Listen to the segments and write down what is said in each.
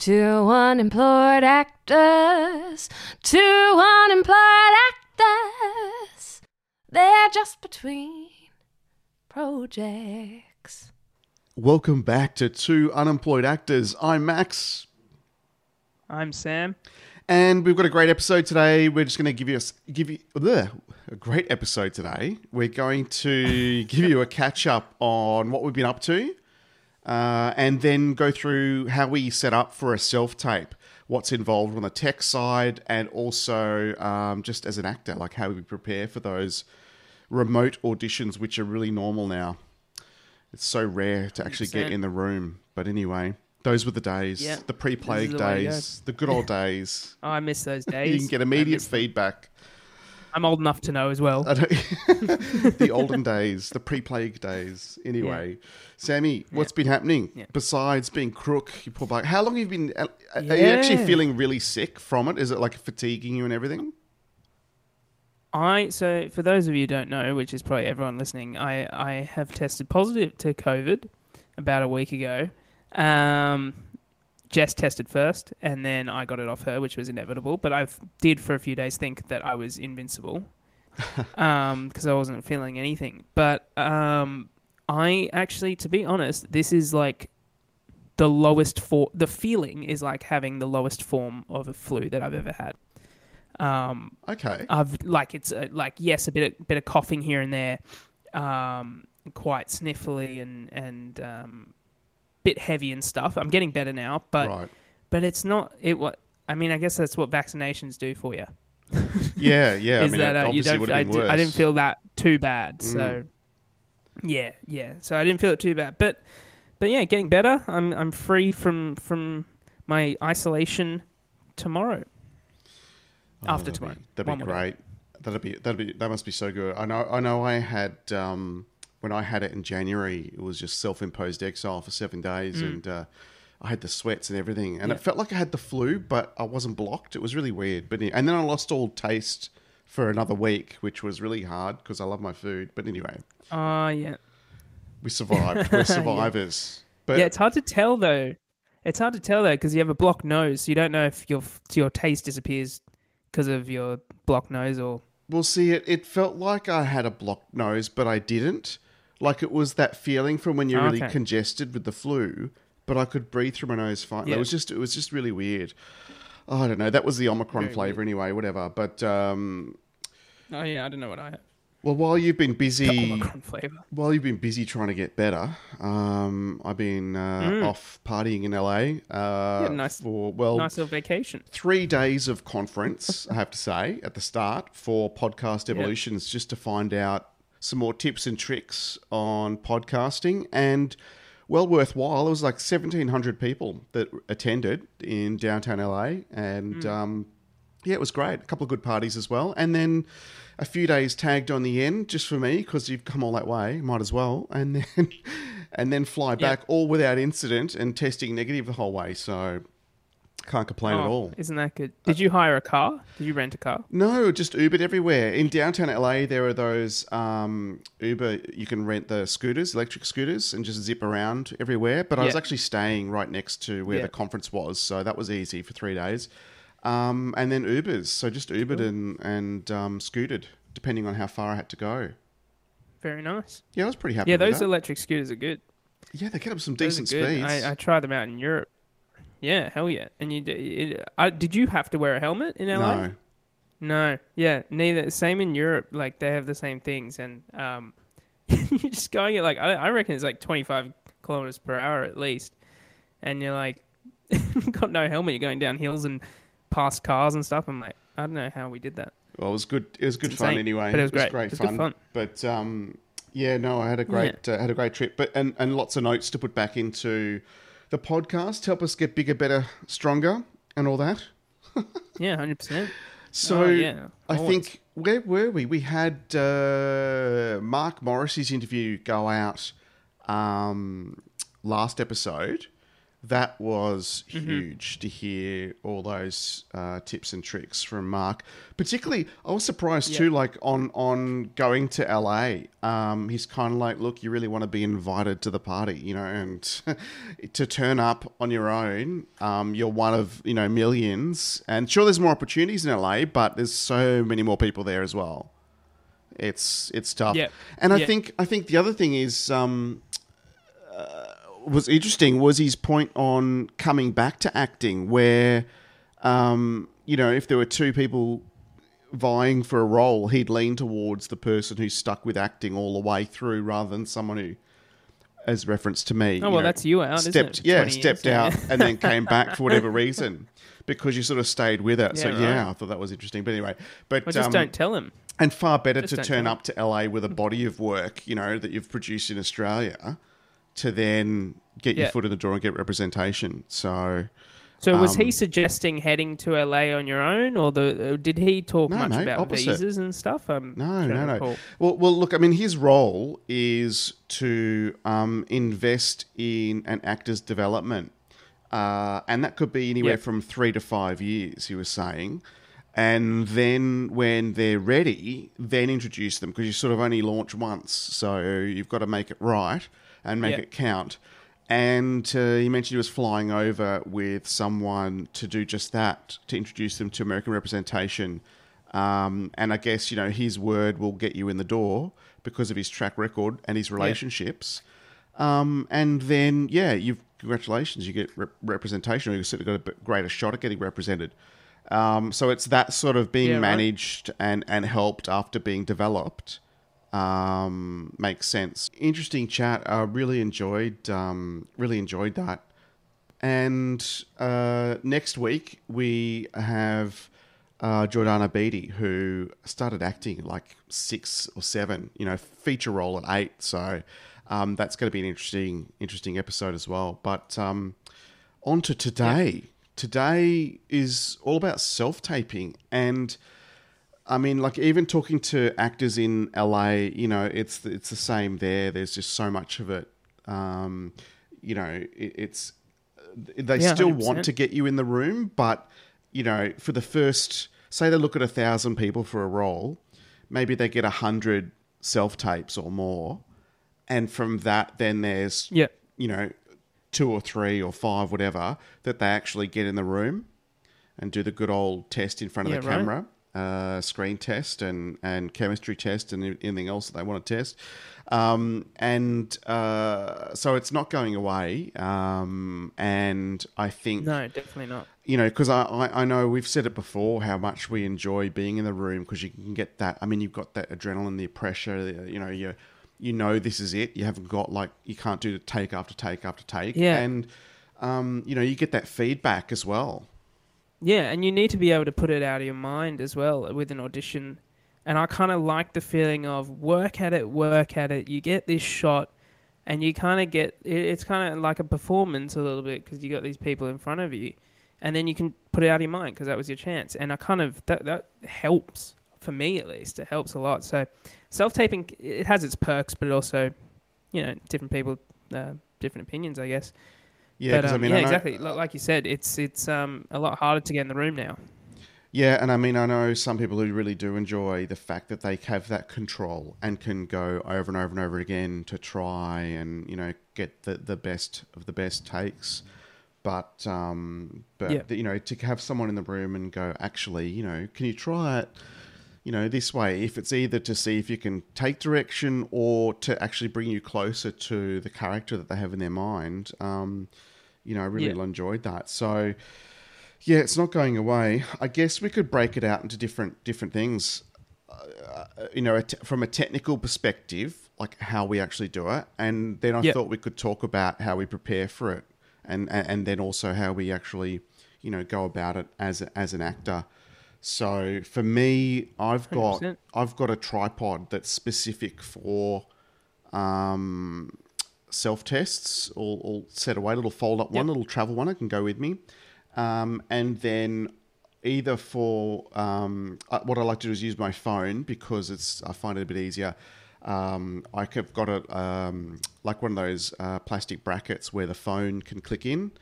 Two unemployed actors, two unemployed actors. They're just between projects. Welcome back to Two Unemployed Actors. I'm Max, I'm Sam. and we've got a great episode today. We're just going to give you a, give you bleh, a great episode today. We're going to give you a catch up on what we've been up to, uh, and then go through how we set up for a self tape, what's involved on the tech side, and also um, just as an actor, like how we prepare for those remote auditions, which are really normal now. It's so rare to actually get 100%. in the room. But anyway, those were the days, Yeah. the pre-plague This is the way to go. days, the good old days. Oh, I miss those days. you can get immediate feedback. them. I'm old enough to know as well. The olden days, the pre-plague days. Anyway, Sammy, what's been happening Yeah. besides being crook? You poor bug. How long have you been? Are are you actually feeling really sick from it? Is it like fatiguing you and everything? I so for those of you who don't know, which is probably everyone listening, I I have tested positive to COVID about a week ago. Um, Jess tested first, and then I got it off her, which was inevitable. But I did for a few days think that I was invincible, um, because I wasn't feeling anything. But um, I actually, to be honest, this is like the lowest for the feeling is like having the lowest form of a flu that I've ever had. Um, Okay. I've like it's uh, like yes, a bit of, bit of coughing here and there, um, quite sniffly and and um, bit heavy and stuff. I'm getting better now, but right. but it's not it. What I mean, I guess that's what vaccinations do for you. Yeah, yeah. I is mean, that uh, you don't? would I, have been di- worse. I didn't feel that too bad. So yeah, yeah. So I didn't feel it too bad, but but yeah, getting better. I'm I'm free from from my isolation tomorrow. Oh, after that'd tomorrow. Be, that'd be great. That'd be that'd be that must be so good. I know I know I had um, when I had it in January, it was just self imposed exile for seven days, and uh, I had the sweats and everything, and Mm. Yeah. it felt like I had the flu, but I wasn't blocked. It was really weird. But and then I lost all taste for another week, which was really hard because I love my food. But anyway, Oh yeah. we survived. We're survivors. But yeah, it's hard to tell though. It's hard to tell though because you have a blocked nose, so you don't know if your your taste disappears because of your blocked nose or Well, see, it, it felt like I had a blocked nose, but I didn't. Like it was that feeling from when you're really Okay. congested with the flu, but I could breathe through my nose fine. It was just it was just really weird. Oh, I don't know. That was the Omicron Very flavor anyway, whatever. But um, oh yeah, I don't know what I have. well, while you've been busy, Omicron flavor. while you've been busy trying to get better, um, I've been uh, off partying in LA uh, Mm. Yeah, nice- for well Nice little vacation. three days of conference, I have to say, at the start for Podcast Evolutions, just to find out some more tips and tricks on podcasting. And well worthwhile. It was like 1,700 people that attended in downtown LA. And um, yeah, it was great. A couple of good parties as well. And then a few days tagged on the end just for me because you've come all that way, might as well. And then. And then fly back all without incident and testing negative the whole way. So can't complain at Oh, all. Isn't that good? Did you hire a car? Did you rent a car? No, just Ubered everywhere. In downtown LA, there are those um, Uber. You can rent the scooters, electric scooters, and just zip around everywhere. But I was actually staying right next to where Yeah. the conference was, so that was easy for three days. Um, and then Ubers, so just Ubered and and um, scooted, depending on how far I had to go. Very nice. Yeah, I was pretty happy. Yeah, those electric scooters are good. yeah, they get up some Those decent speeds. I, I tried them out in Europe. Yeah, hell yeah. And you, it, I, did you have to wear a helmet in LA? no, No, yeah, neither. Same in Europe. Like they have the same things, and um, you're just going at like I, I reckon it's like 25 kilometers per hour at least, and you're like got no helmet. You're going down hills and past cars and stuff. I'm like, I don't know how we did that. Well, it was good. It was good It's fun insane, anyway. but it was great. It was good fun. fun. But um, yeah, no, I had a great uh, had a great trip. But and, and lots of notes to put back into the podcast. Help us get bigger, better, stronger, and all that. Yeah, hundred percent. So Oh, yeah, I think where were we? We had uh, Mark Morrissey's interview go out um, last episode. That was huge to hear all those uh, tips and tricks from Mark. Particularly, I was surprised too. Like on on going to LA, um, he's kind of like, "Look, you really want to be invited to the party, you know, and to turn up on your own. Um, you're one of you know millions, and sure, there's more opportunities in LA, but there's so many more people there as well. It's it's tough. Yeah. And I Yeah. think I think the other thing is um, was interesting was his point on coming back to acting, where um, you know if there were two people vying for a role, he'd lean towards the person who's stuck with acting all the way through, rather than someone who, as reference to me, Oh, well, know, that's you out, isn't stepped, it, yeah, 20 years, stepped yeah. out and then came back for whatever reason. Because you sort of stayed with it, so Yeah, right. yeah, I thought that was interesting. But anyway, but Well, just um, don't tell him. and far better Just to turn up to LA with a body of work, you know, that you've produced in Australia, to then get your foot in the door and get representation. So, So was um, he suggesting heading to LA on your own, or the uh, did he talk No, much mate, about opposite. visas and stuff? Um, no, no, no. Recall. Well, well, look, I mean, his role is to um, invest in an actor's development, uh, and that could be anywhere Yeah. from three to five years. He was saying. And then when they're ready, then introduce them because you sort of only launch once, so you've got to make it right and make Yeah. it count. And uh, he mentioned he was flying over with someone to do just that, to introduce them to American representation. Um, and I guess, you know, his word will get you in the door because of his track record and his relationships. Um, and then, yeah, you've congratulations, you get rep- representation, or you've certainly got a greater shot at getting represented. Um, so it's that sort of being Yeah, right. managed and, and helped after being developed um, makes sense. Interesting chat. I really enjoyed um, really enjoyed that. And uh, next week we have uh, Jordana Beatty, who started acting like six or seven. You know, feature role at eight. So um, that's going to be an interesting interesting episode as well. But um, on to today. Today is all about self taping and. I mean, like even talking to actors in LA, you know, it's it's the same there. There's just so much of it. Um, you know, it, it's they Yeah, still 100%. want to get you in the room, but you know, for the first, say they look at a thousand people for a role, maybe they get a hundred self tapes or more, and from that, then there's Yeah. you know, two or three or five, whatever, that they actually get in the room and do the good old test in front of Yeah, the right. Uh, screen test and, and chemistry test and anything else that they want to test. Um, and uh, so it's not going away. Um, and I think No, definitely not. you know, because I, I, I know we've said it before how much we enjoy being in the room because you can get that. I mean, you've got that adrenaline, the pressure. The, you know, you you know this is it. You haven't got like you can't do the take after take after take. Yeah. and um, you know, you get that feedback as well. Yeah, and you need to be able to put it out of your mind as well with an audition. And I kind of like the feeling of work at it, work at it. You get this shot, and you kind of get it, it's kind of like a performance a little bit because you got these people in front of you, and then you can put it out of your mind because that was your chance. And I kind of that that helps for me at least. It helps a lot. So self taping it has its perks, but also, you know, different people, uh, different opinions, I guess. Yeah, because um, I mean, yeah, I know, exactly. Like like you said, it's it's um a lot harder to get in the room now. Yeah, and I mean, I know some people who really do enjoy the fact that they have that control and can go over and over and over again to try and you know get the, the best of the best takes. But um, but Yeah. you know, to have someone in the room and go, actually, you know, can you try it? You know, this way. If it's either to see if you can take direction or to actually bring you closer to the character that they have in their mind. Um, you know, I really Yeah. enjoyed that. So. Yeah, it's not going away. I guess we could break it out into different different things. Uh, you know, from a technical perspective, like how we actually do it, and then I Yep. thought we could talk about how we prepare for it, and and, and then also how we actually, you know, go about it as a, as an actor. So for me, I've got 100%. I've got a tripod that's specific for um, self tests, all, all set away, little fold up one, Yep. little travel one. I can go with me, um, and then either for um, what I like to do is use my phone because it's I find it a bit easier. Um, I've got a um, like one of those uh, plastic brackets where the phone can click in.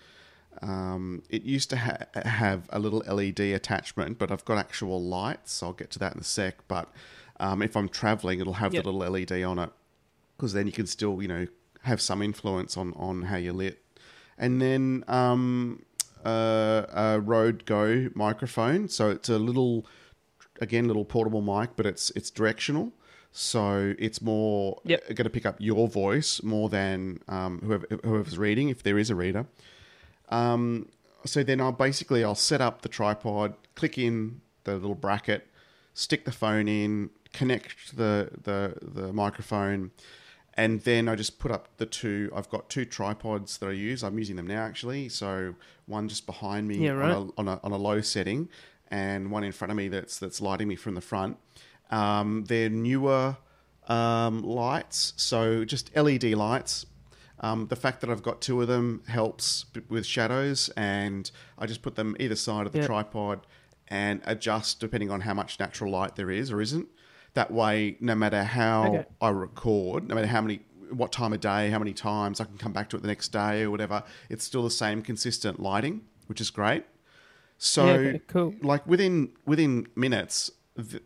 Um, it used to ha- have a little LED attachment, but I've got actual lights. I'll get to that in a sec. But um, if I'm traveling, it'll have Yep. the little LED on it because then you can still, you know, have some influence on, on how you're lit. And then um, uh, a Rode Go microphone. So it's a little, again, little portable mic, but it's it's directional. So it's more Yep. going to pick up your voice more than um, whoever whoever's reading, if there is a reader. Um, so then I'll basically I'll set up the tripod, click in the little bracket, stick the phone in, connect the the the microphone, and then I just put up the two. I've got two tripods that I use. I'm using them now actually. So one just behind me Yeah, right. on, a, on a on a low setting, and one in front of me that's that's lighting me from the front. Um, they're newer um, lights, so just LED lights. Um, the fact that I've got two of them helps with shadows, and I just put them either side of the Yeah. tripod and adjust depending on how much natural light there is or isn't. That way, no matter how Okay. I record, no matter how many, what time of day, how many times, I can come back to it the next day or whatever. It's still the same consistent lighting, which is great. So, Yeah, okay, cool. like within within minutes,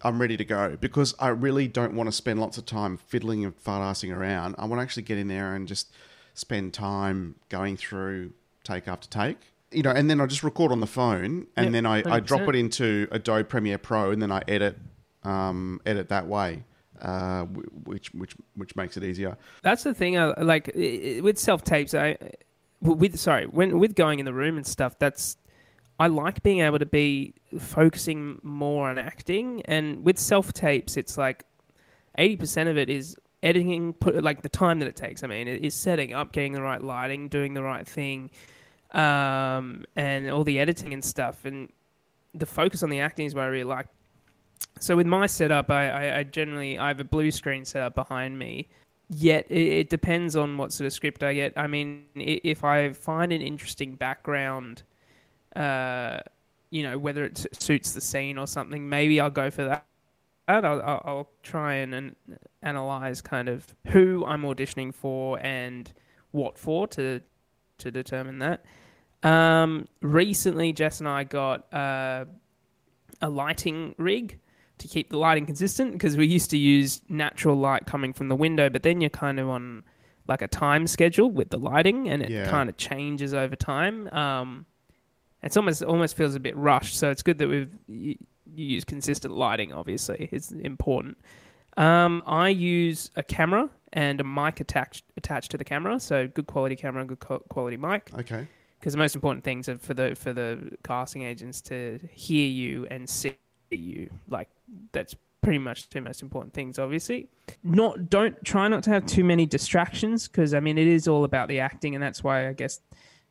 I'm ready to go because I really don't want to spend lots of time fiddling and fart-assing around. I want to actually get in there and just spend time going through take after take. You know, and then I just record on the phone, and Yep, then I, I drop it into Adobe Premiere Pro, and then I edit um, edit that way, uh, which which which makes it easier. That's the thing. I, like with self tapes, I with sorry when with going in the room and stuff. That's I like being able to be focusing more on acting, and with self tapes, it's like eighty percent of it is editing. Put like the time that it takes. I mean, it is setting up, getting the right lighting, doing the right thing, um, and all the editing and stuff. And the focus on the acting is what I really like. So with my setup, I, I, I generally I have a blue screen set up behind me. Yet it, it depends on what sort of script I get. I mean, if I find an interesting background, uh, you know, whether it suits the scene or something, maybe I'll go for that. I'll, I'll, I'll try and, and analyze kind of who I'm auditioning for and what for to to determine that. Um, recently, Jess and I got uh, a lighting rig to keep the lighting consistent because we used to use natural light coming from the window, but then you're kind of on like a time schedule with the lighting, and it Yeah. kind of changes over time. Um, it's almost almost feels a bit rushed, so it's good that we've you, you use consistent lighting. Obviously, it's important. Um, I use a camera and a mic attached attached to the camera, so good quality camera, and good co- quality mic Okay. because the most important things are for the for the casting agents to hear you and see you. Like that's pretty much the two most important things. Obviously, not don't try not to have too many distractions because I mean it is all about the acting, and that's why I guess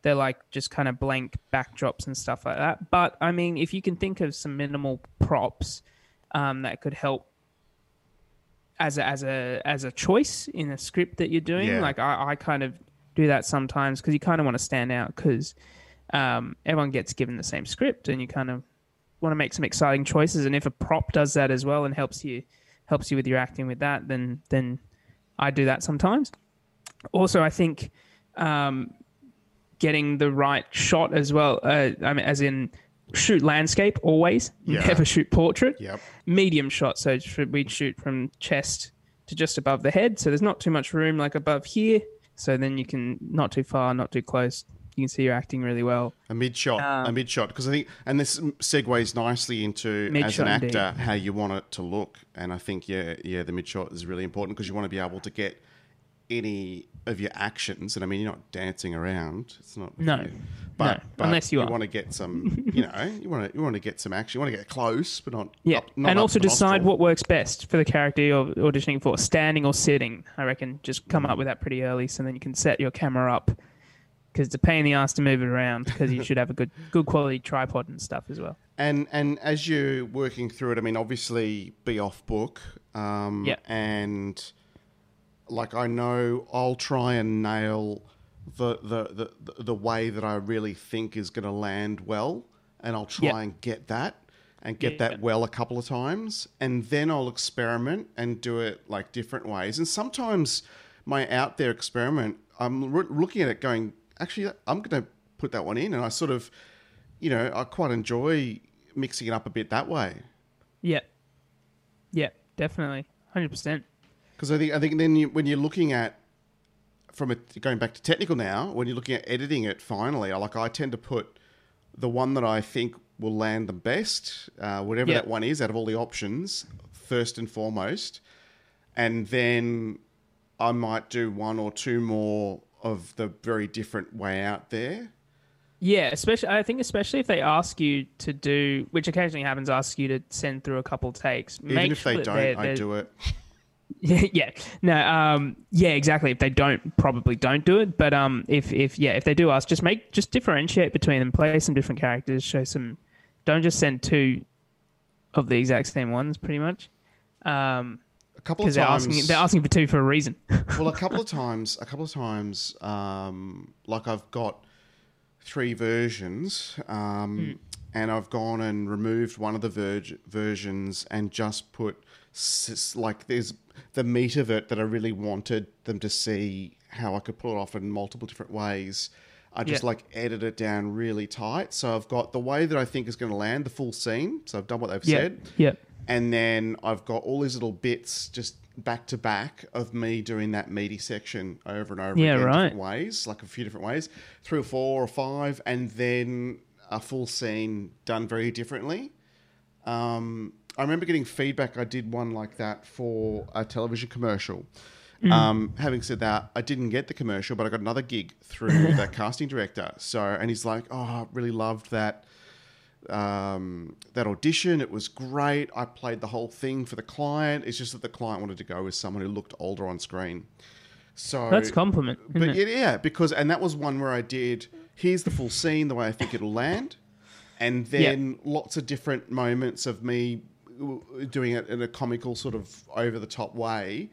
they're like just kind of blank backdrops and stuff like that. But I mean, if you can think of some minimal props um, that could help as a, as a as a choice in a script that you're doing. Yeah. Like I, I kind of do that sometimes because you kind of want to stand out because um, everyone gets given the same script and you kind of want to make some exciting choices. And if a prop does that as well and helps you helps you with your acting with that, then then I do that sometimes. Also, I think um, getting the right shot as well. Uh, I mean, as in shoot landscape always, Yeah. never shoot portrait Yep. medium shot. So should we shoot from chest to just above the head? So there's not too much room like above here. So then you can not too far, not too close. You can see you're acting really well. A mid shot, a Um, mid shot, because I think, and this segues nicely into as an actor indeed. how you want it to look, and I think yeah, yeah, the mid shot is really important because you want to be able to get any of your actions, and I mean you're not dancing around. It's not No. but, No, but unless you are. want to get some, you know, you want to you want to get some action. You want to get close, but not Yeah, up- not and up also the decide nostril. what works best for the character you're auditioning for, standing or sitting. I reckon just come up with that pretty early, so then you can set your camera up. Because it's a pain in the ass to move it around. Because you should have a good, good quality tripod and stuff as well. And and as you're working through it, I mean, obviously be off book. Um, Yeah. And like I know, I'll try and nail the the the, the way that I really think is going to land well, and I'll try Yeah. and get that. and get Yeah. that well a couple of times, and then I'll experiment and do it like different ways. And sometimes my out there experiment, I'm re- looking at it going, actually, I'm going to put that one in, and I sort of, you know, I quite enjoy mixing it up a bit that way. Yeah. Yeah, definitely. 100%. Because I think I think then you, when you're looking at from going back to technical now, when you're looking at editing it finally, I like I tend to put the one that I think will land the best, uh, whatever Yeah. that one is, out of all the options, first and foremost, and then I might do one or two more of the very different way out there. Yeah, especially I think especially if they ask you to do, which occasionally happens, ask you to send through a couple takes. Even make if they that don't, they're- I they're- do it. Yeah, yeah, no, um, yeah, exactly. If they don't, probably don't do it. But um, if if yeah, if they do ask, just make just differentiate between them. Play some different characters. Show some. Don't just send two of the exact same ones, pretty much. Um, A couple of because they're times, asking they're asking for two for a reason. well, a couple of times, a couple of times, um, like I've got three versions, um, and I've gone and removed one of the verg- versions and just put like there's the meat of it that I really wanted them to see how I could pull it off in multiple different ways. I just Yeah. like edit it down really tight, so I've got the way that I think is going to land the full scene. So I've done what they've yeah, said yeah, and then I've got all these little bits just back to back of me doing that meaty section over and over Yeah, again, right. different ways, like a few different ways, three or four or five, and then a full scene done very differently. Um, I remember getting feedback. I did one like that for a television commercial. Um, having said that, I didn't get the commercial, but I got another gig through that casting director. So, and he's like, "Oh, I really loved that." Um, that audition. It was great. I played the whole thing for the client. It's just that the client wanted to go with someone who looked older on screen. So that's compliment. But it? yeah, because and that was one where I did. Here's the full scene, the way I think it'll land, and then lots of different moments of me doing it in a comical sort of over the top way,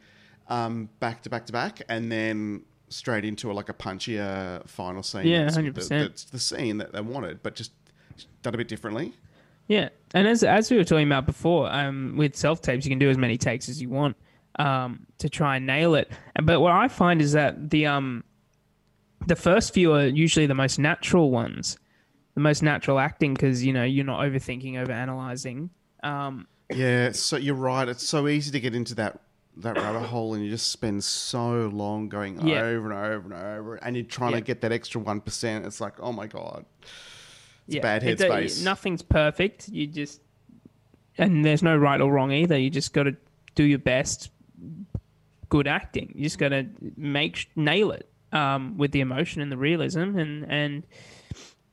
um, back to back to back, and then straight into a, like a punchier final scene. Yeah, 100%. That's the scene that they wanted, but just done a bit differently. Yeah, and as as we were talking about before, um, with self tapes, you can do as many takes as you want um, to try and nail it. And but what I find is that the um, the first few are usually the most natural ones, the most natural acting because you know you're not overthinking, over analyzing. Um, Yeah, so you're right. It's so easy to get into that that rabbit hole, and you just spend so long going Yeah. over and over and over, and you're trying Yeah. to get that extra one percent. It's like, oh my god, it's yeah, bad headspace. nothing's perfect. You just and there's no right or wrong either. You just got to do your best. Good acting. You just got to make nail it um, with the emotion and the realism, and and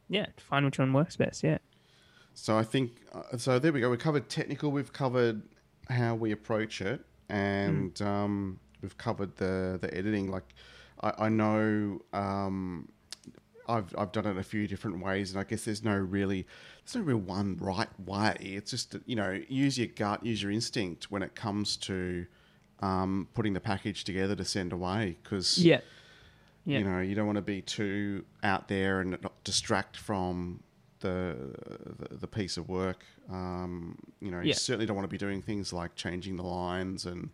yeah, find which one works best. Yeah, So I think uh, so. There we go. We covered technical. We've covered how we approach it, and um, we've covered the the editing. Like I, I know um, I've I've done it a few different ways, and I guess there's no really there's no real one right way. It's just you know use your gut, use your instinct when it comes to um, putting the package together to send away because yeah, yeah, you know you don't want to be too out there and distract from the the, the piece of work. Um, you know you certainly don't want to be doing things like changing the lines and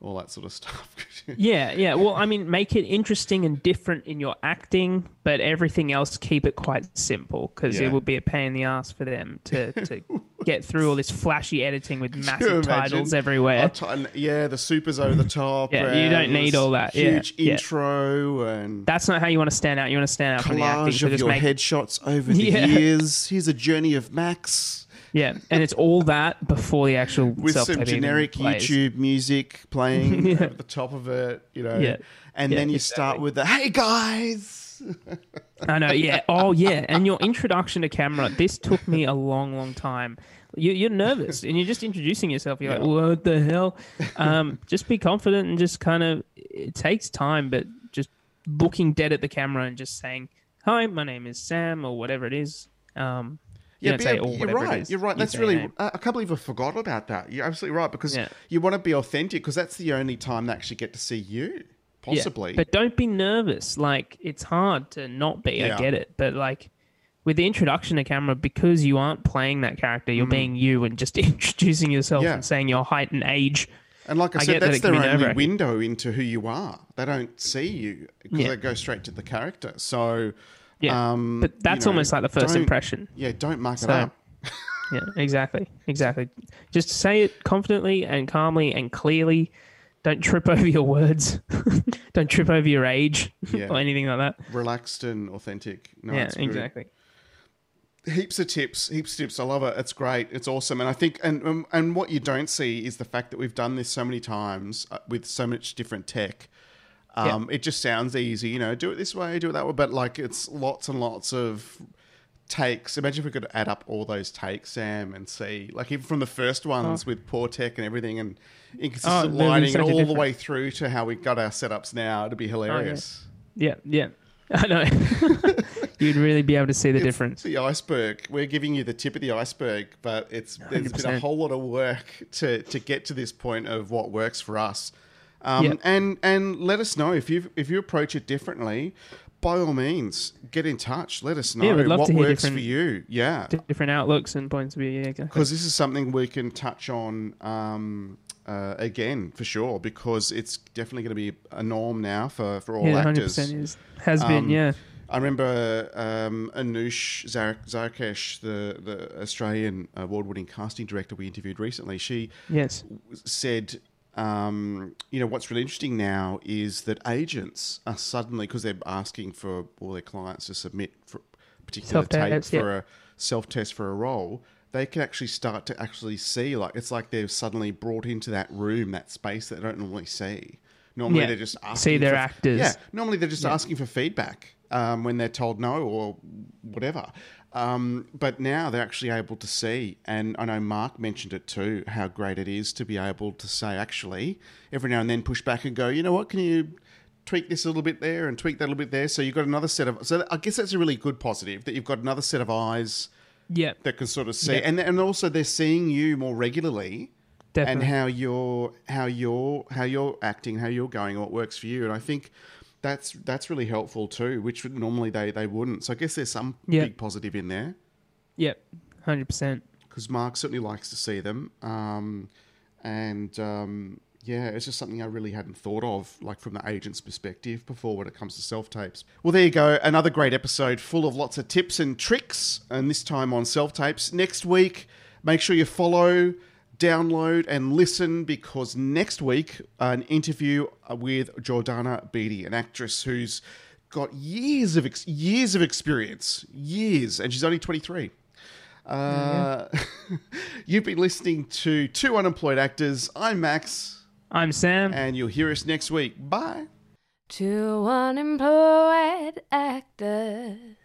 all that sort of stuff yeah, yeah. Well, I mean, make it interesting and different in your acting, but everything else keep it quite simple because Yeah. it would be a pain in the ass for them to to get through all this flashy editing with massive titles everywhere. And- yeah the supers over the top Yeah, you don't need all that. Yeah, huge yeah. intro and That's not how you want to stand out. You want to stand out from the acting. collage So of just your make, headshots over the Yeah. years here's a journey of Max yeah, and it's all that before the actual with some generic. YouTube music playing Yeah. over the top of it, you know. Yeah. And Yeah, then you exactly. start with the "Hey guys." I know, yeah. Oh, yeah. And your introduction to camera, this took me a long, long time. You, you're nervous and you're just introducing yourself. You're Yeah. like, what the hell? Um, just be confident and just kind of, it takes time, but just looking dead at the camera and just saying, hi, my name is Sam or whatever it is. Um, don't but say, yeah, or you're right. You're right. You That's really. I can't believe I forgot about that. You're absolutely right because Yeah. you want to be authentic because that's the only time they actually get to see you, Yeah, possibly. But don't be nervous. Like, it's hard to not be. Yeah. I get it. But, like, with the introduction to camera, because you aren't playing that character, you're being you and just introducing yourself Mm. Yeah. and saying your height and age. And like I, I said, get that that's their only window into who you are. They don't see you because Yeah. they go straight to the character. So, Yeah, um, but that's you know, almost like the 1st impression. Yeah, don't mark it up. Yeah, exactly, exactly. Just say it confidently and calmly and clearly. Don't trip over your words. Don't trip over your age Yeah. or anything like that. Relaxed and authentic. No, yeah, exactly. heaps of tips heaps of tips i love it it's great it's awesome and i think and um, and what you don't see is the fact that we've done this so many times uh, with so much different tech um, it just sounds easy you know do it this way do it that way but like it's lots and lots of takes imagine if we could add up all those takes sam and see like even from the first ones with poor tech and everything and inconsistent Oh, lighting such and a all the way through to how we got our setups now it'd be hilarious Yeah, yeah. I know. You'd really be able to see the It's difference. The iceberg. We're giving you the tip of the iceberg, but it's there's been a whole lot of work to to get to this point of what works for us. Um, Yeah. And and let us know if you if you approach it differently. By all means, get in touch. Let us know Yeah, what works for you. Yeah, Different outlooks and points of view. Yeah, exactly. because this is something we can touch on um, uh, again for sure. Because it's definitely going to be a norm now for for all Yeah, hundred actors. percent is has been. Um, Yeah, I remember um, Anush Zar- Zarkesh, the, the Australian award-winning casting director we interviewed recently. She yes, said, um, you know, what's really interesting now is that agents are suddenly because they're asking for all their clients to submit for particular Self-tests, tape for yeah. a self-test for a role. They can actually start to actually see, like it's like they're suddenly brought into that room, that space that they don't normally see. Normally Yeah. they're just asking See their for- actors. Yeah, normally they're just Yeah. asking for feedback um, when they're told no or whatever. Um, but now they're actually able to see, and I know Mark mentioned it too, how great it is to be able to say, actually, every now and then push back and go, you know what, can you tweak this a little bit there and tweak that a little bit there? So you've got another set of, so I guess that's a really good positive that you've got another set of eyes yeah, that can sort of see, Yeah. and and also they're seeing you more regularly definitely. and how you're how you're how you're acting, how you're going, what works for you. And I think that's that's really helpful too, which normally they they wouldn't. So I guess there's some Yeah. big positive in there Yep, hundred percent. because Mark certainly likes to see them, um, and um, yeah, it's just something I really hadn't thought of, like from the agent's perspective before when it comes to self tapes. Well, there you go, another great episode full of lots of tips and tricks, and this time on self tapes. Next week, make sure you follow. Download and listen because next week an interview with Jordana Beatty, an actress who's got years of ex- years of experience, years, and she's only twenty three. Uh, you've been listening to Two Unemployed Actors. I'm Max, I'm Sam. and you'll hear us next week. Bye. Two unemployed actors.